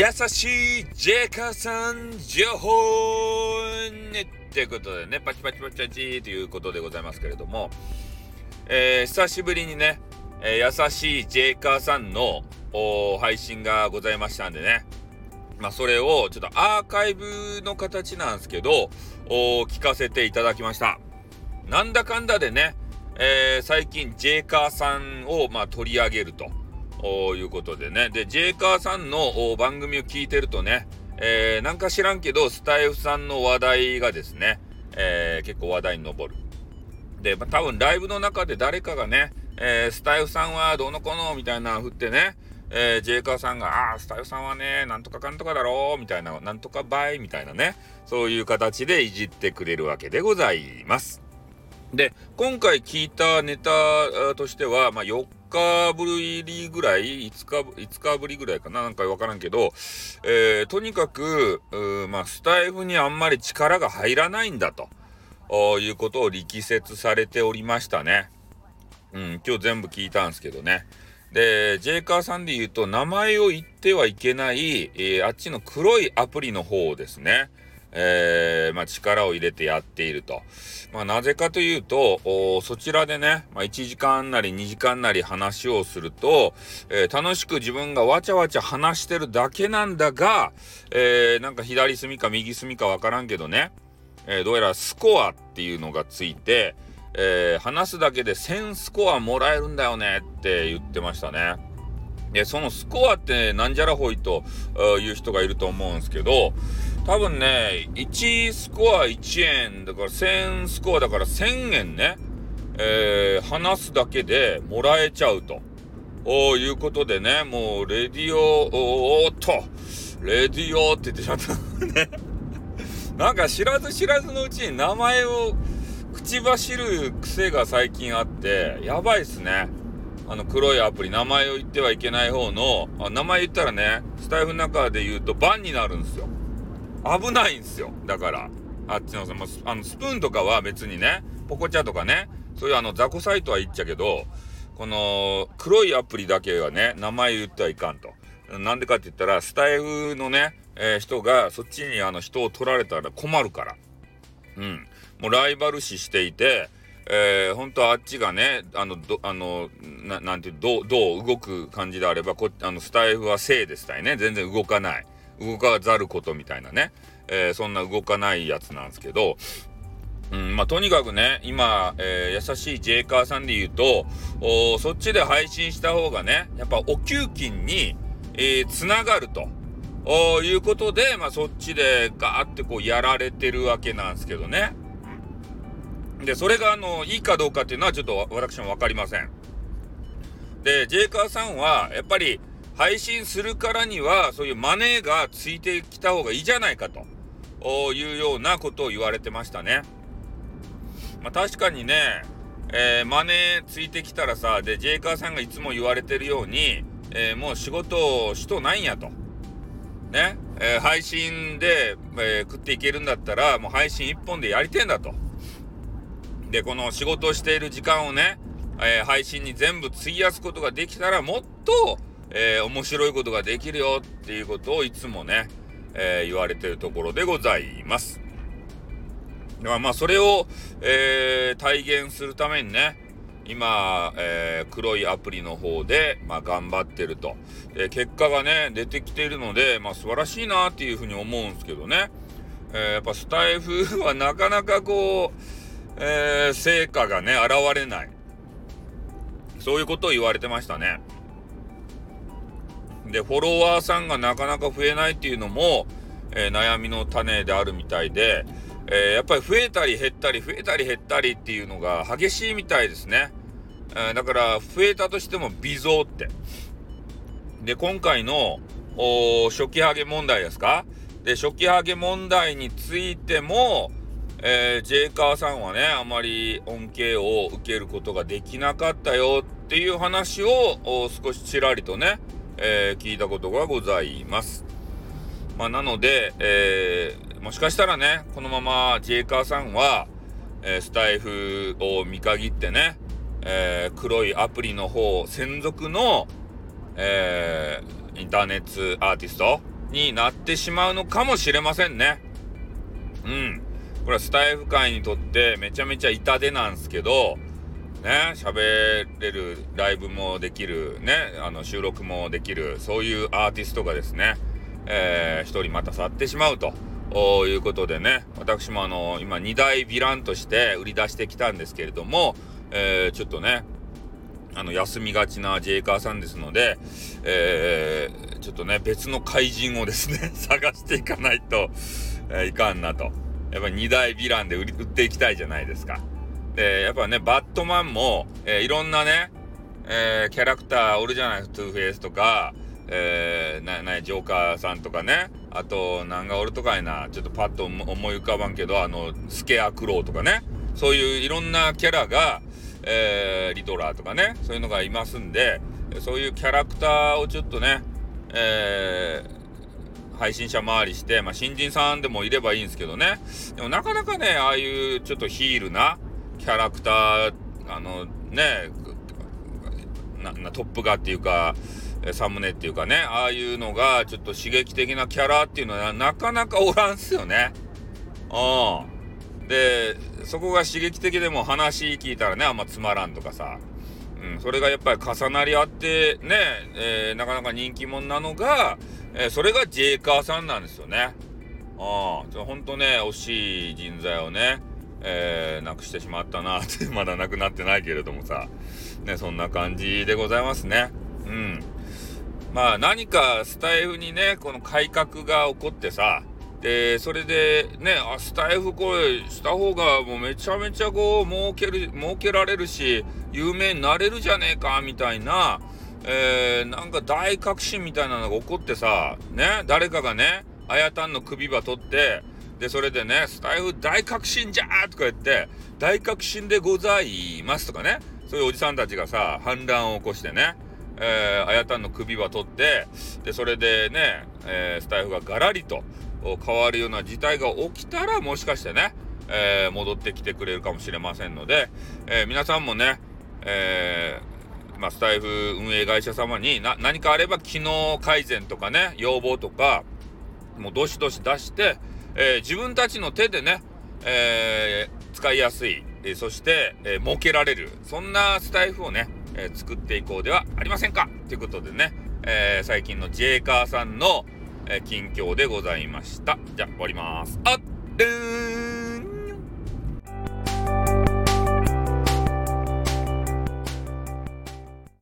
優しいジェイカーさん情報ねってことでね、パチパチパチパチということでございますけれども、えー、久しぶりにね、えー、優しいジェイカーさんの配信がございましたんでね、まあ、それをちょっとアーカイブの形なんですけど、聞かせていただきました。なんだかんだでね、えー、最近ジェイカーさんを、まあ、取り上げると。いうことでね。で、ジェイカーさんの番組を聞いてるとね、えー、なんか知らんけど、スタイフさんの話題がですね、えー、結構話題に上る。で、まあ、多分ライブの中で誰かがね、えー、スタイフさんはどうのこのみたいな振ってね、えー、ジェイカーさんが、ああ、スタイフさんはね、なんとかかんとかだろうみたいな、なんとかバイみたいなね、そういう形でいじってくれるわけでございます。で、今回聞いたネタとしては、まあ、4日ぶりぐらい、5日、5日ぶりぐらいかななんかわからんけど、えー、とにかく、まあ、スタイフにあんまり力が入らないんだと、いうことを力説されておりましたね。うん、今日全部聞いたんですけどね。で、ジェイカーさんで言うと、名前を言ってはいけない、えー、あっちの黒いアプリの方ですね。えー、まあ、力を入れてやっていると。まあ、なぜかというと、そちらでね、まあ、1時間なり2時間なり話をすると、えー、楽しく自分がわちゃわちゃ話してるだけなんだが、えー、なんか左隅か右隅かわからんけどね、えー、どうやらスコアっていうのがついて、え話すだけで1000スコアもらえるんだよねって言ってましたね。で、そのスコアってなんじゃらほいという人がいると思うんですけど、多分ね、1スコア1円、だから1000スコアだから1000円ね、えー、話すだけでもらえちゃうと。おいうことでね、もう、レディオ、おーっと、レディオって言ってしまったね。なんか知らず知らずのうちに名前を口走る癖が最近あって、やばいっすね。あの黒いアプリ、名前を言ってはいけない方の、あ名前言ったらね、スタイフの中で言うとバンになるんですよ。危ないんですよ。だから。あっちのさ、まあ、のスプーンとかは別にね、ポコチャとかね、そういうあの雑魚サイトは言っちゃけど、この黒いアプリだけはね、名前言ってはいかんと。なんでかって言ったら、スタイフのね、えー、人がそっちにあの人を取られたら困るから。うん。もうライバル視していて、えー、本当はあっちがね、あの、ど、あの、ななんていう、どう、どう動く感じであれば、こあの、スタイフは正でしたいね。全然動かない。動かざることみたいなね。えー、そんな動かないやつなんですけど、うん、まあ、とにかくね、今、えー、優しいジェイカーさんで言うと、おそっちで配信した方がね、やっぱお給金に、えー、つながると。おいうことで、まあ、そっちでガーってこうやられてるわけなんですけどね。で、それがあの、いいかどうかっていうのはちょっと私もわかりません。で、ジェイカーさんは、やっぱり配信するからには、そういうマネーがついてきた方がいいじゃないかというようなことを言われてましたね。まあ、確かにね、えー、マネーついてきたらさ、で、ジェイカーさんがいつも言われてるように、えー、もう仕事をしとないんやと。ね、えー、配信で、え食っていけるんだったら、もう配信一本でやりてんだと。で、この仕事をしている時間をね、え、配信に全部費やすことができたらもっと、えー、面白いことができるよっていうことをいつもね、えー、言われてるところでございます。だからまあそれを、え体現するためにね、今、え黒いアプリの方で、まあ、頑張ってると。で、結果がね、出てきているので、まあ素晴らしいなっていうふうに思うんですけどね。えやっぱスタイフはなかなかこう、え、成果がね、現れない。そういうことを言われてましたね。で、フォロワーさんがなかなか増えないっていうのも、えー、悩みの種であるみたいで、えー、やっぱり増えたり減ったり増えたり減ったりっていうのが激しいみたいですね。えー、だから増えたとしても微増って。で、今回の初期ハゲ問題ですか？で、初期ハゲ問題についても、えー、ジェイカーさんはね、あまり恩恵を受けることができなかったよっていう話を少しちらりとね、えー、聞いたことがございます。まあ、なので、えー、もしかしたらね、このままジェイカーさんは、えー、スタイフを見限ってね、え黒いアプリの方、専属の、えインターネットアーティストになってしまうのかもしれませんね。うん。これはスタイフ界にとってめちゃめちゃ痛手なんですけど、ね、喋れるライブもできる、ね、あの収録もできる、そういうアーティストがですね、えー、一人また去ってしまうと。いうことでね、私もあの、今2大ヴィランとして売り出してきたんですけれども、えー、ちょっとね、あの、休みがちなジェイカーさんですので、えー、ちょっとね、別の怪人をですね、探していかないと、えー、いかんなと。やっぱり2大ヴィランで売り売っていきたいじゃないですか。で、やっぱね、バットマンも、えー、いろんなね、えー、キャラクターおるじゃないですか、トゥーフェイスとか、えー、な、な、ジョーカーさんとかね、あと、なんがおるとかいな、ちょっとパッと思い浮かばんけど、あの、スケアクローとかね、そういういろんなキャラが、えー、リトラーとかね、そういうのがいますんで、そういうキャラクターをちょっとね、えー、配信者回りして、まあ、新人さんでもいればいいんですけどね。でもなかなかね、ああいうちょっとヒールなキャラクター、あのね、トップ画っていうか、サムネっていうかね、ああいうのがちょっと刺激的なキャラっていうのはなかなかおらんすよね。うん。で、そこが刺激的でも話聞いたらね、あんまつまらんとかさ。うん、それがやっぱり重なり合ってね、えー、なかなか人気者なのが、えー、それがジェイカーさんなんですよね。ああ、ほんとね、惜しい人材をね、えー、なくしてしまったなって、まだなくなってないけれどもさ、ね、そんな感じでございますね。うん。まあ何かスタイフにね、この改革が起こってさ、で、それでね、あ、スタイフこれした方がもうめちゃめちゃこう儲ける、儲けられるし、有名になれるじゃねえか、みたいな、えー、なんか大革新みたいなのが起こってさ、ね、誰かがね、あやたんの首輪取って、で、それでね、スタイフ大革新じゃとか言って、大革新でございますとかね、そういうおじさんたちがさ、反乱を起こしてね、えー、あやたんの首輪取って、で、それでね、えー、スタイフがガラリと、変わるような事態が起きたらもしかしてね、えー、戻ってきてくれるかもしれませんので、え、皆さんもね、え、まあ、スタイフ運営会社様に何かあれば機能改善とかね、要望とか、もうどしどし出して、え自分たちの手でね、え使いやすい、えそして、え儲けられる、そんなスタイフをね、え作っていこうではありませんか？ということでね、え最近のジェイカーさんの、え近況でございました。じゃあ終わります。あっ、ー